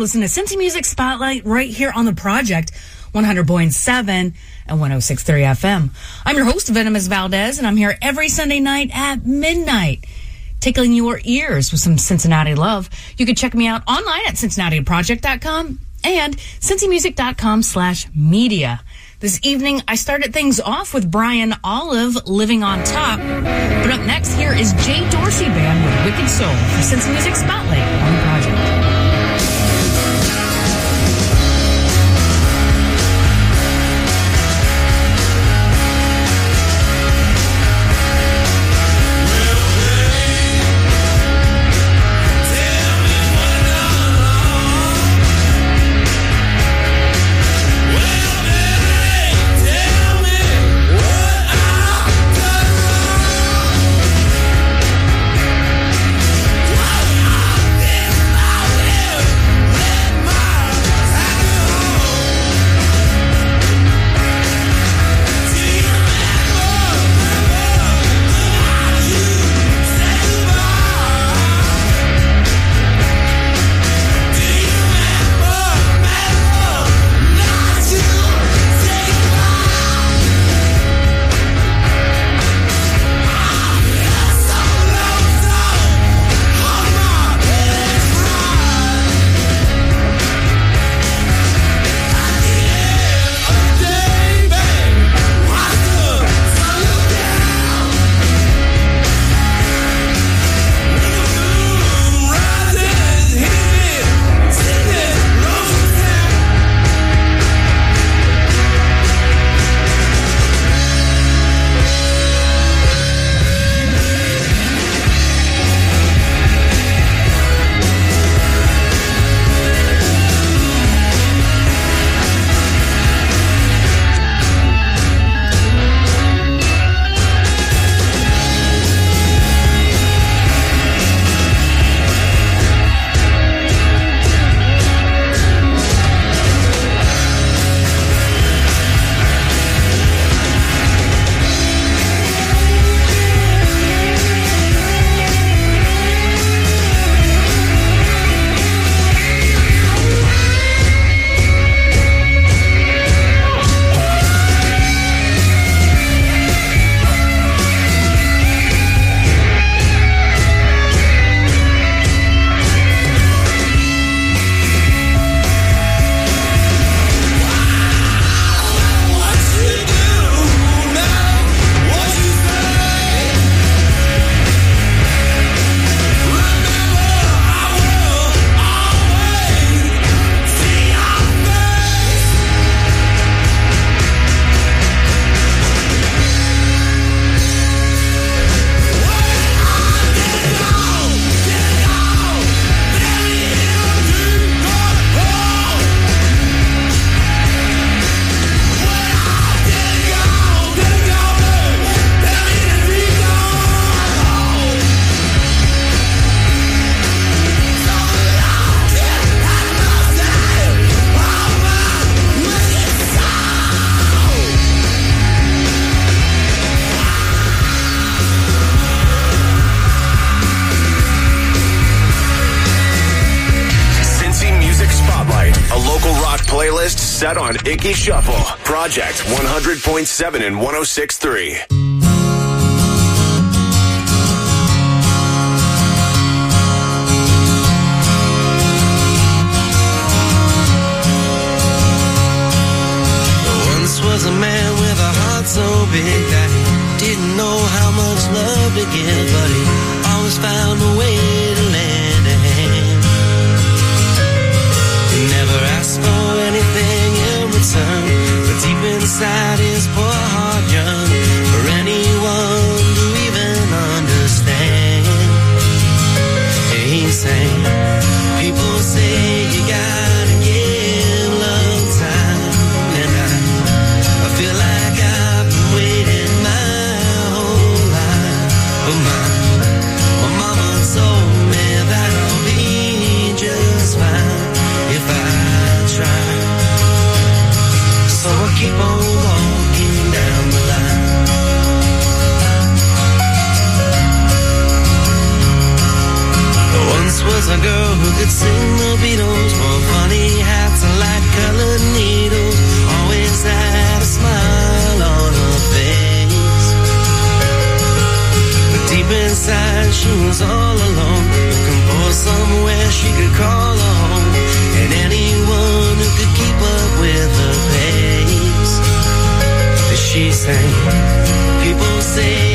listening to Cincy Music Spotlight right here on the project 100.7 and 106.3 FM. I'm your host, Venomous Valdez, and I'm here every Sunday night at midnight, tickling your ears with some Cincinnati love. You can check me out online at cincinnatiproject.com and cincymusic.com slash media. This evening, I started things off with Brian Olive, Living on Top. But up next, here is Jay Dorsey Band with Wicked Soul for Cincy Music Spotlight on the project. Set on Icky Shuffle. Project 100.7 and 106.3. was a man with a heart so big that he didn't know how much love to give, but he always found a way but deep inside his poor sing the Beatles, wore funny hats and light colored needles. Always had a smile on her face. But deep inside, she was all alone, looking for somewhere she could call home, and anyone who could keep up with her pace. She sang, people say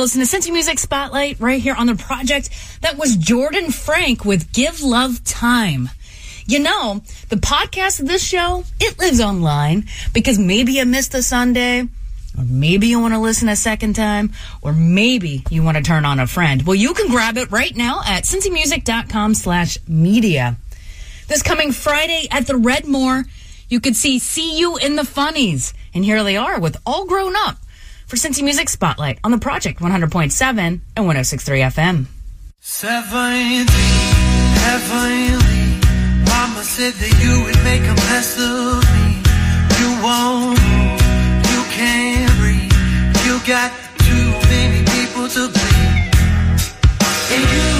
listening to Cincy Music Spotlight right here on the project. That was Jordan Frank with Give Love Time. You know, the podcast of this show, it lives online because maybe you missed a Sunday, or maybe you want to listen a second time, or maybe you want to turn on a friend. Well, you can grab it right now at cincymusic.com slash media. This coming Friday at the Redmoor, you could see See You in the Funnies. And here they are with All Grown Up for Cincy Music Spotlight on the Project 100.7 and 106.3 FM. Seventeen, heavenly. Mama said that you would make a mess of me. You won't you can't breathe. You got too many people to. And you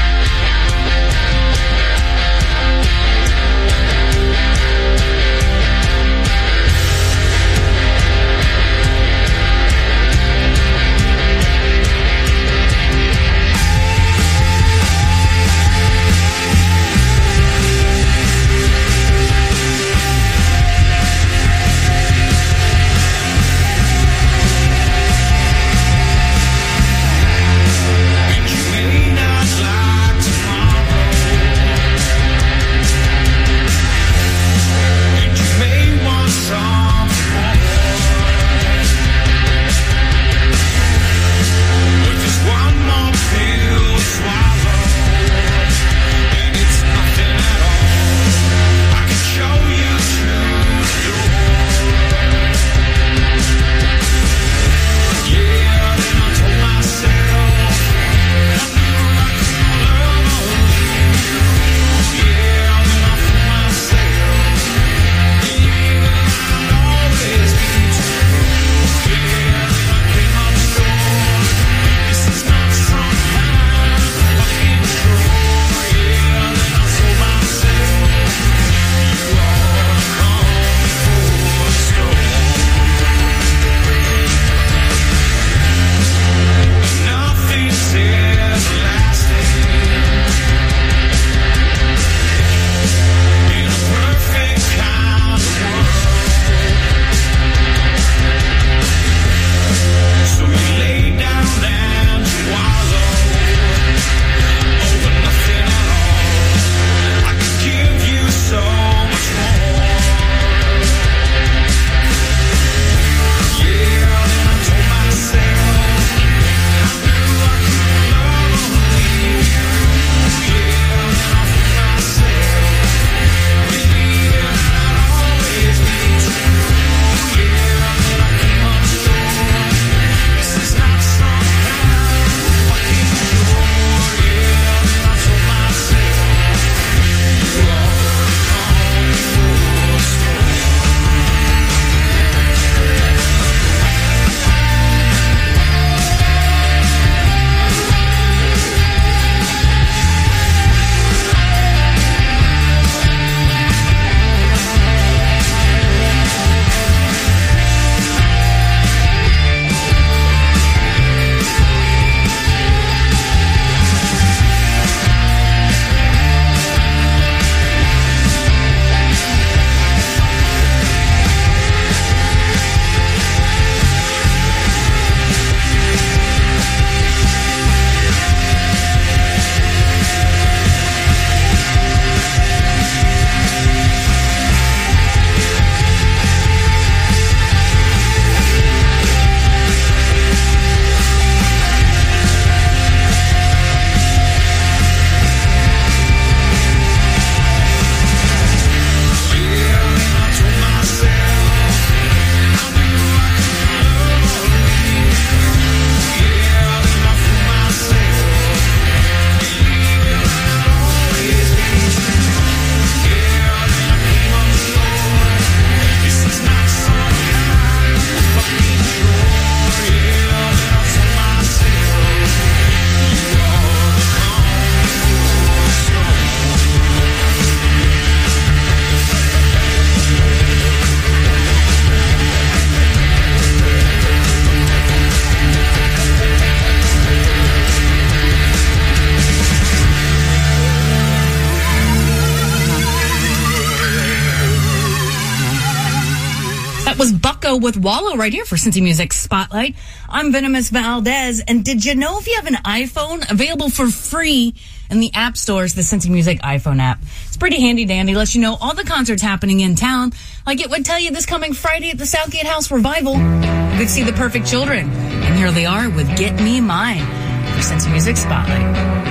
Bucko with Wallow right here for Cincy Music Spotlight. I'm Venomous Valdez. And did you know if you have an iPhone available for free in the app stores, the Cincy Music iPhone app? It's pretty handy dandy. Lets you know all the concerts happening in town. Like it would tell you this coming Friday at the Southgate House Revival. You could see the perfect children. And here they are with Get Me Mine for Cincy Music Spotlight.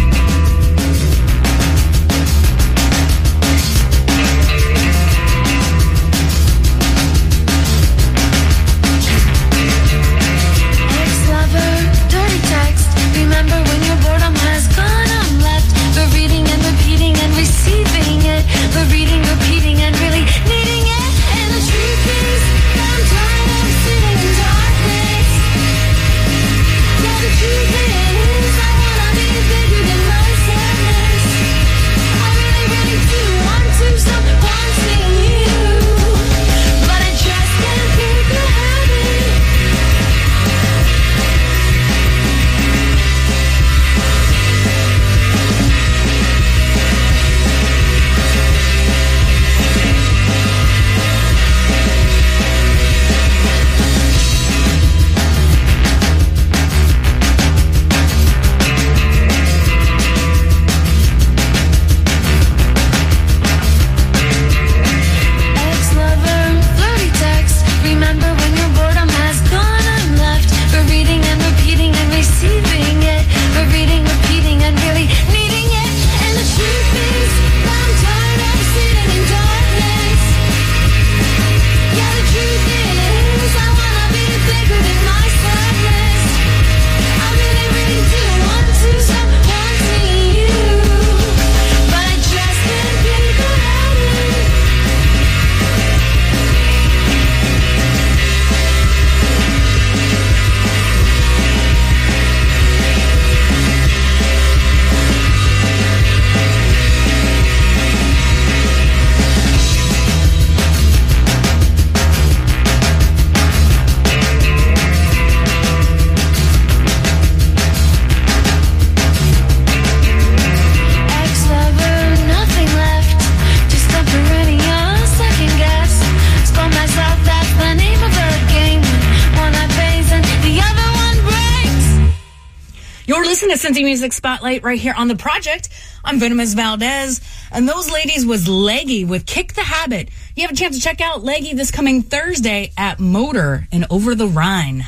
Music Spotlight right here on the project. I'm Venomous Valdez, and those ladies was Leggy with Kick the Habit. You have a chance to check out Leggy this coming Thursday at MOTR and Over the Rhine.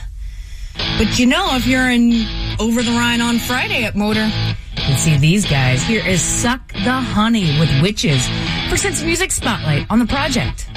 But you know, if you're in Over the Rhine on Friday at MOTR, you see these guys. Here is Suck the Honey with Witches for Cincy Music Spotlight on the project.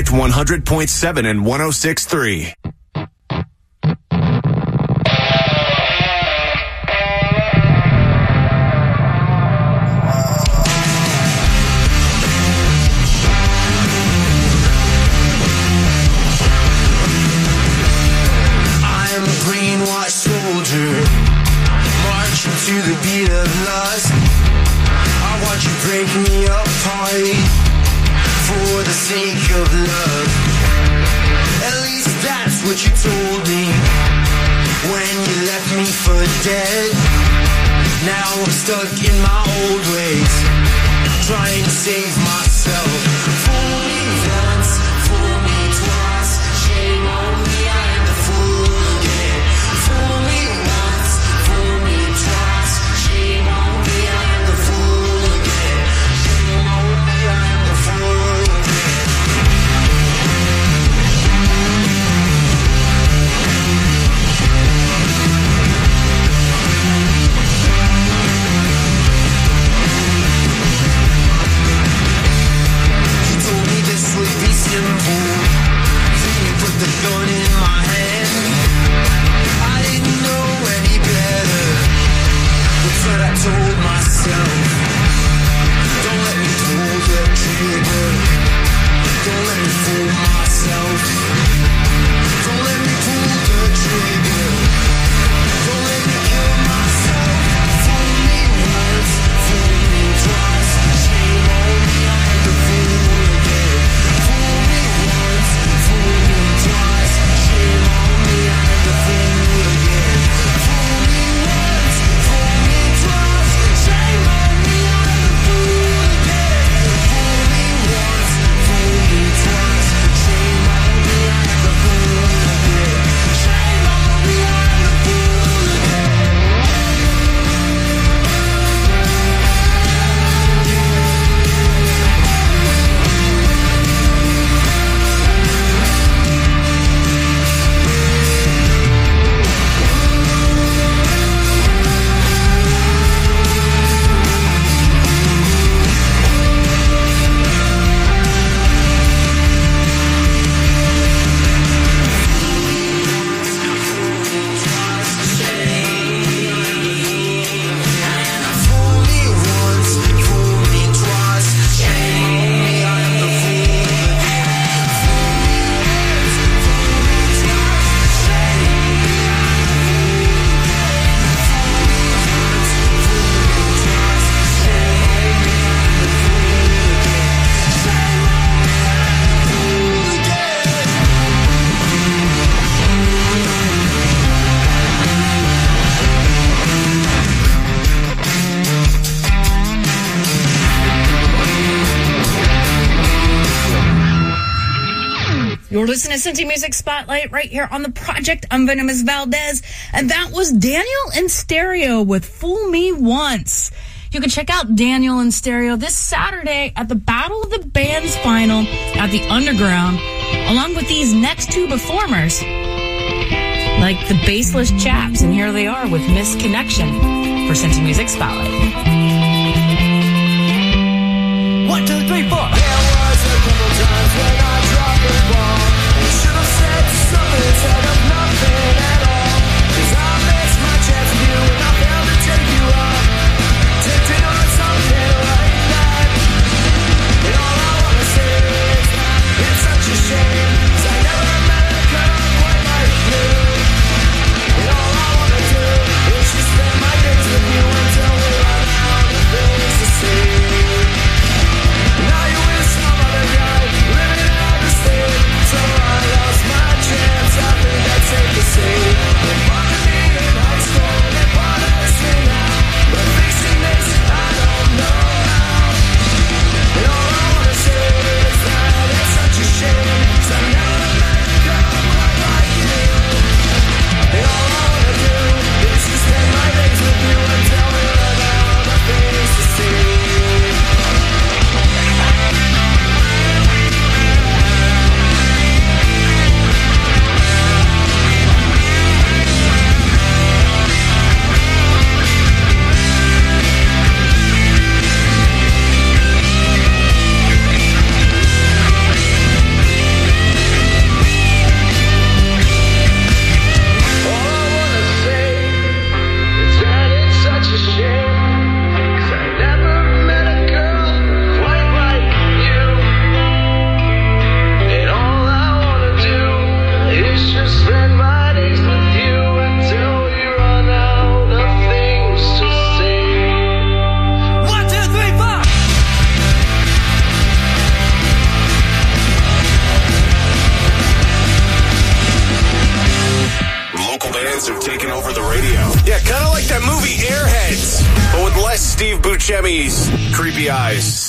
Effect 100.7 and 106.3. to the beat of lust. I watch you break me apart for the sake of love. At least that's what you told me when you left me for dead. Now I'm stuck in my old ways, trying to save myself. Music Spotlight right here on the project. I'm Venomous Valdez, and that was Daniel in Stereo with Fool Me Once. You can check out Daniel in Stereo this Saturday at the Battle of the Bands final at the Underground, along with these next two performers, like the Baseless Chaps, and here they are with Misconnection for Cincy Music Spotlight. One, two, three, four.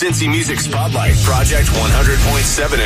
Cincy Music Spotlight, Project 100.7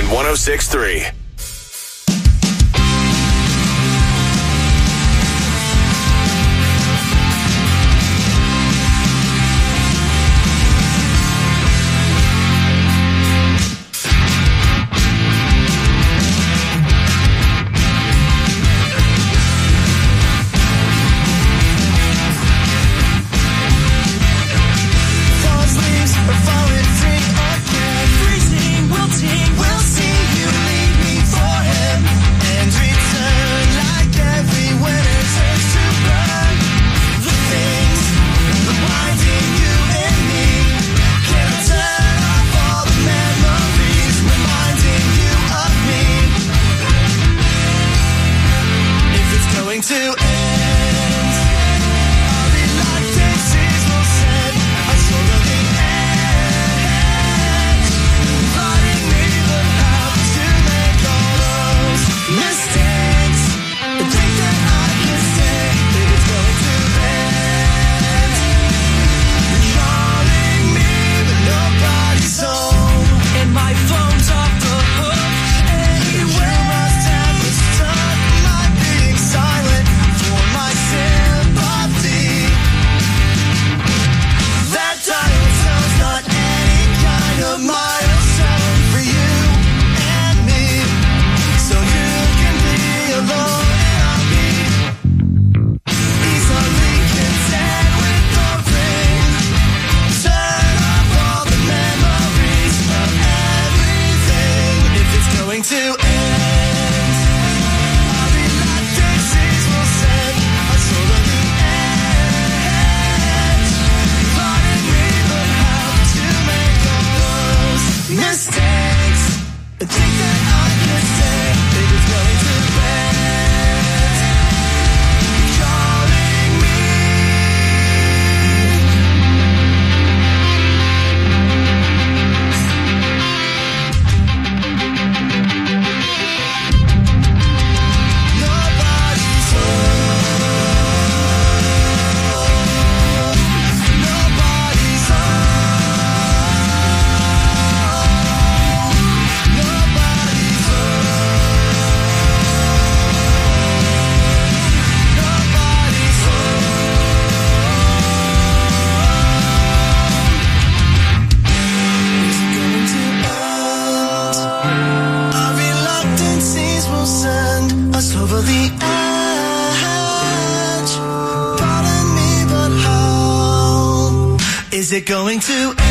it going to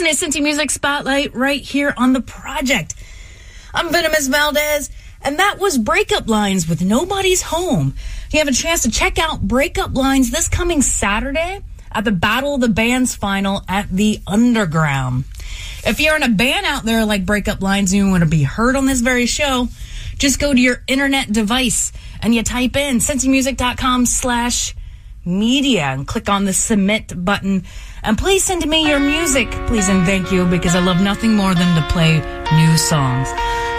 You're to Music Spotlight right here on the project. I'm Venomous Valdez, and that was Breakup Lines with Nobody's Home. You have a chance to check out Breakup Lines this coming Saturday at the Battle of the Bands final at the Underground. If you're in a band out there like Breakup Lines and you want to be heard on this very show, just go to your internet device and you type in cincymusic.com slash media and click on the submit button. And please send me your music, please and thank you, because I love nothing more than to play new songs.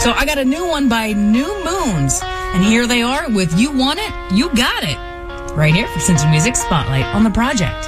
So I got a new one by New Moons, and here they are with You Want It, You Got It, right here for Cincy Music Spotlight on the project.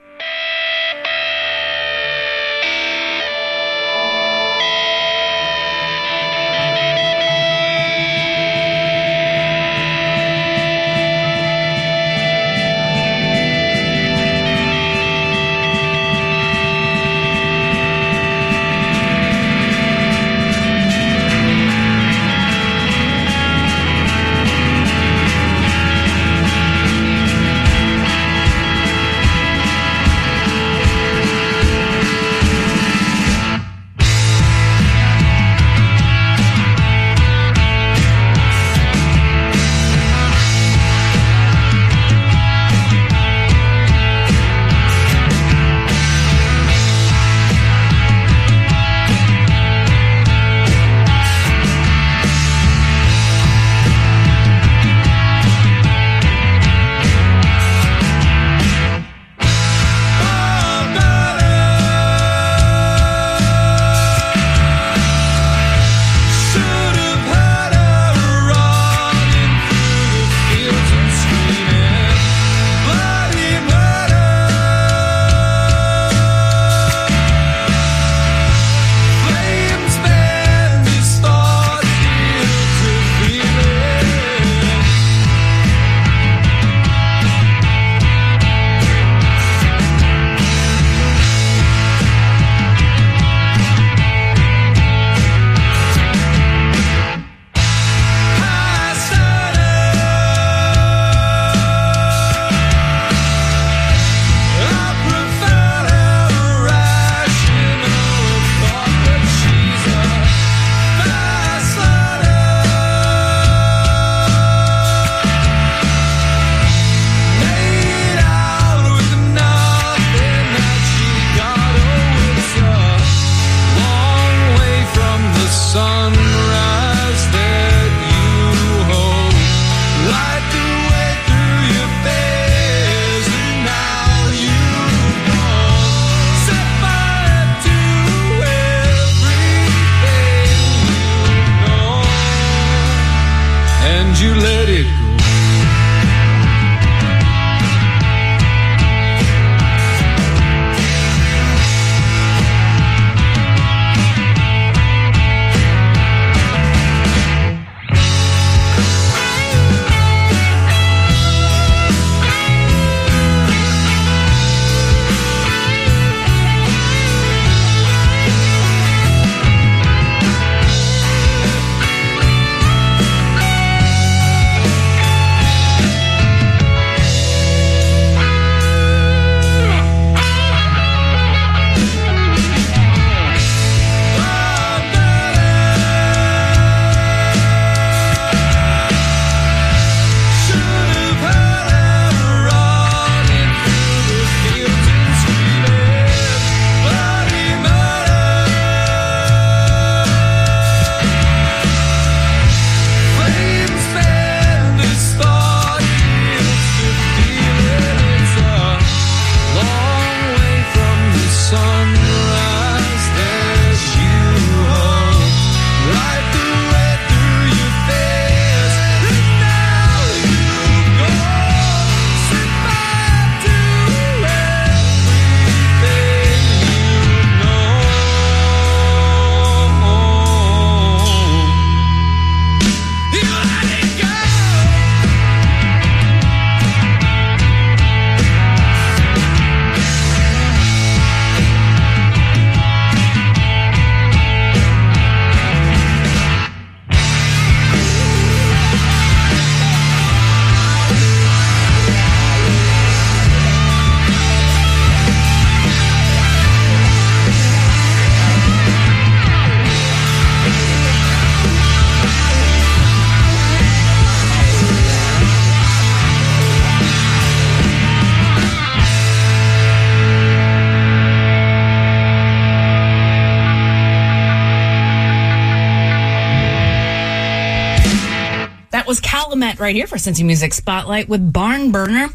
right here for Cincy Music Spotlight with Barn Burner.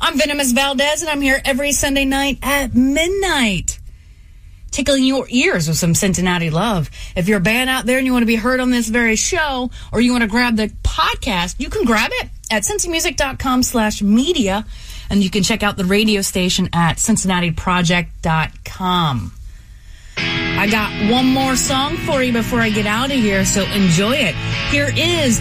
I'm Venomous Valdez, and I'm here every Sunday night at midnight, tickling your ears with some Cincinnati love. If you're a band out there and you want to be heard on this very show, or you want to grab the podcast, you can grab it at cincymusic.com slash media, and you can check out the radio station at cincinnatiproject.com. I got one more song for you before I get out of here, so enjoy it. Here is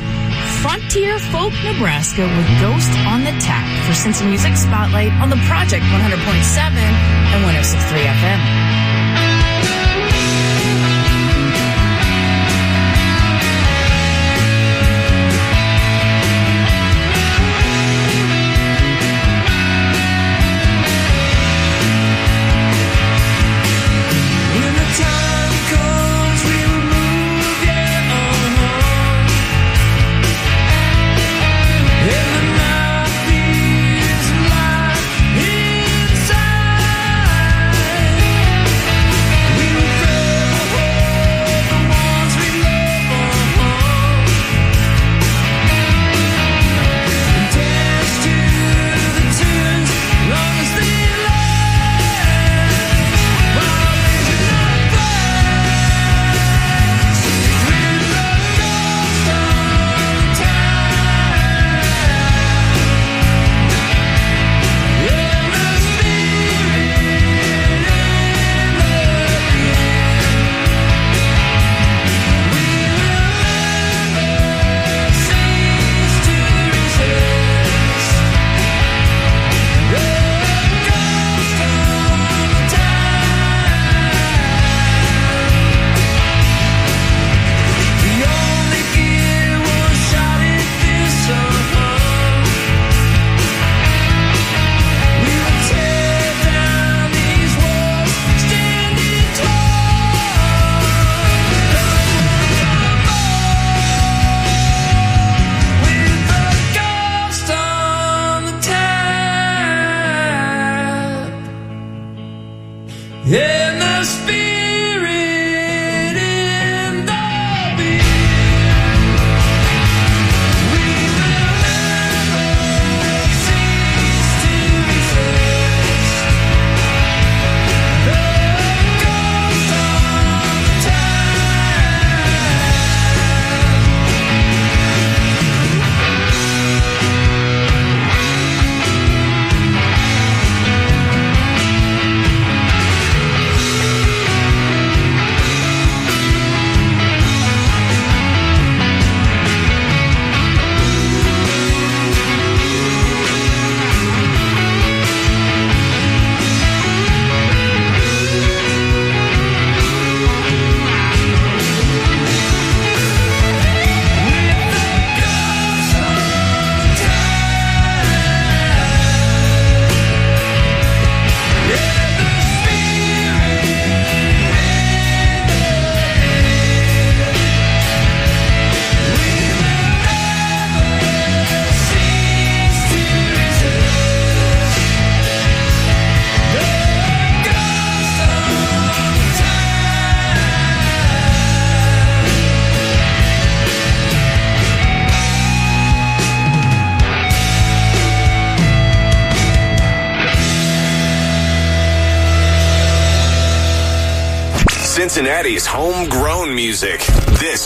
Frontier Folk Nebraska with Ghost on the Tap for Cincy Music Spotlight on the Project 100.7 and 106.3 FM.